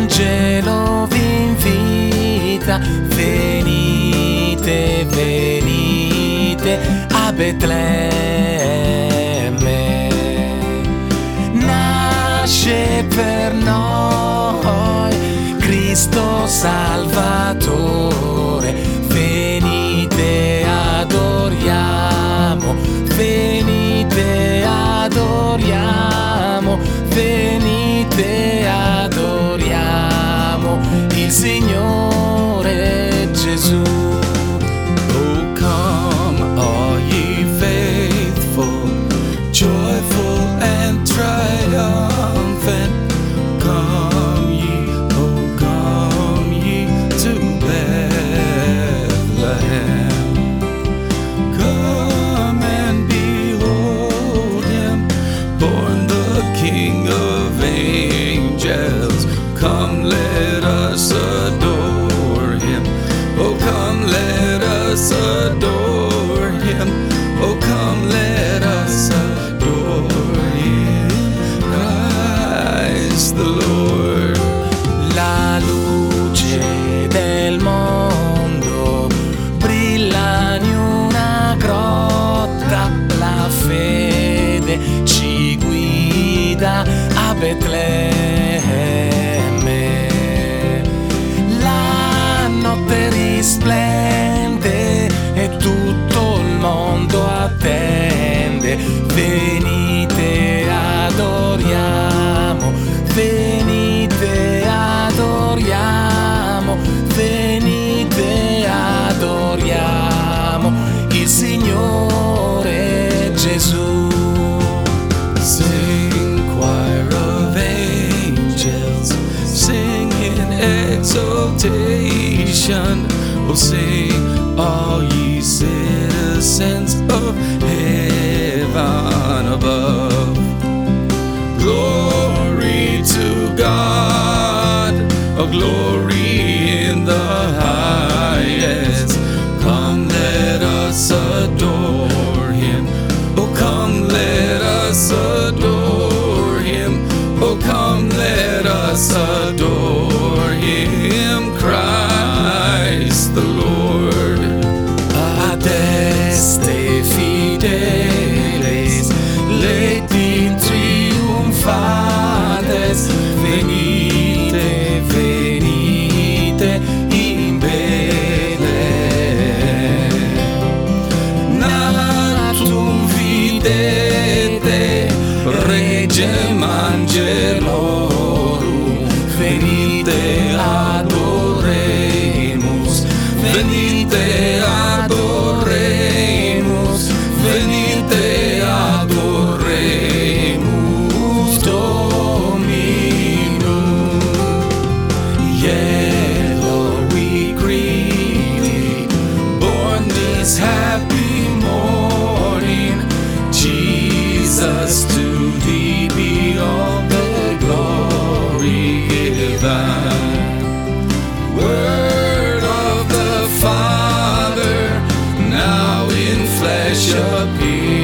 l'angelo vi invita, venite, venite a Betlemme. Nasce per noi Cristo Salvatore. born the King of angels. Come, let us adore him. Oh, come, let us adore da, a Betlejem. nation will sing, All ye citizens of heaven above. Strângem angelorum, venite adoremus, venite disappear.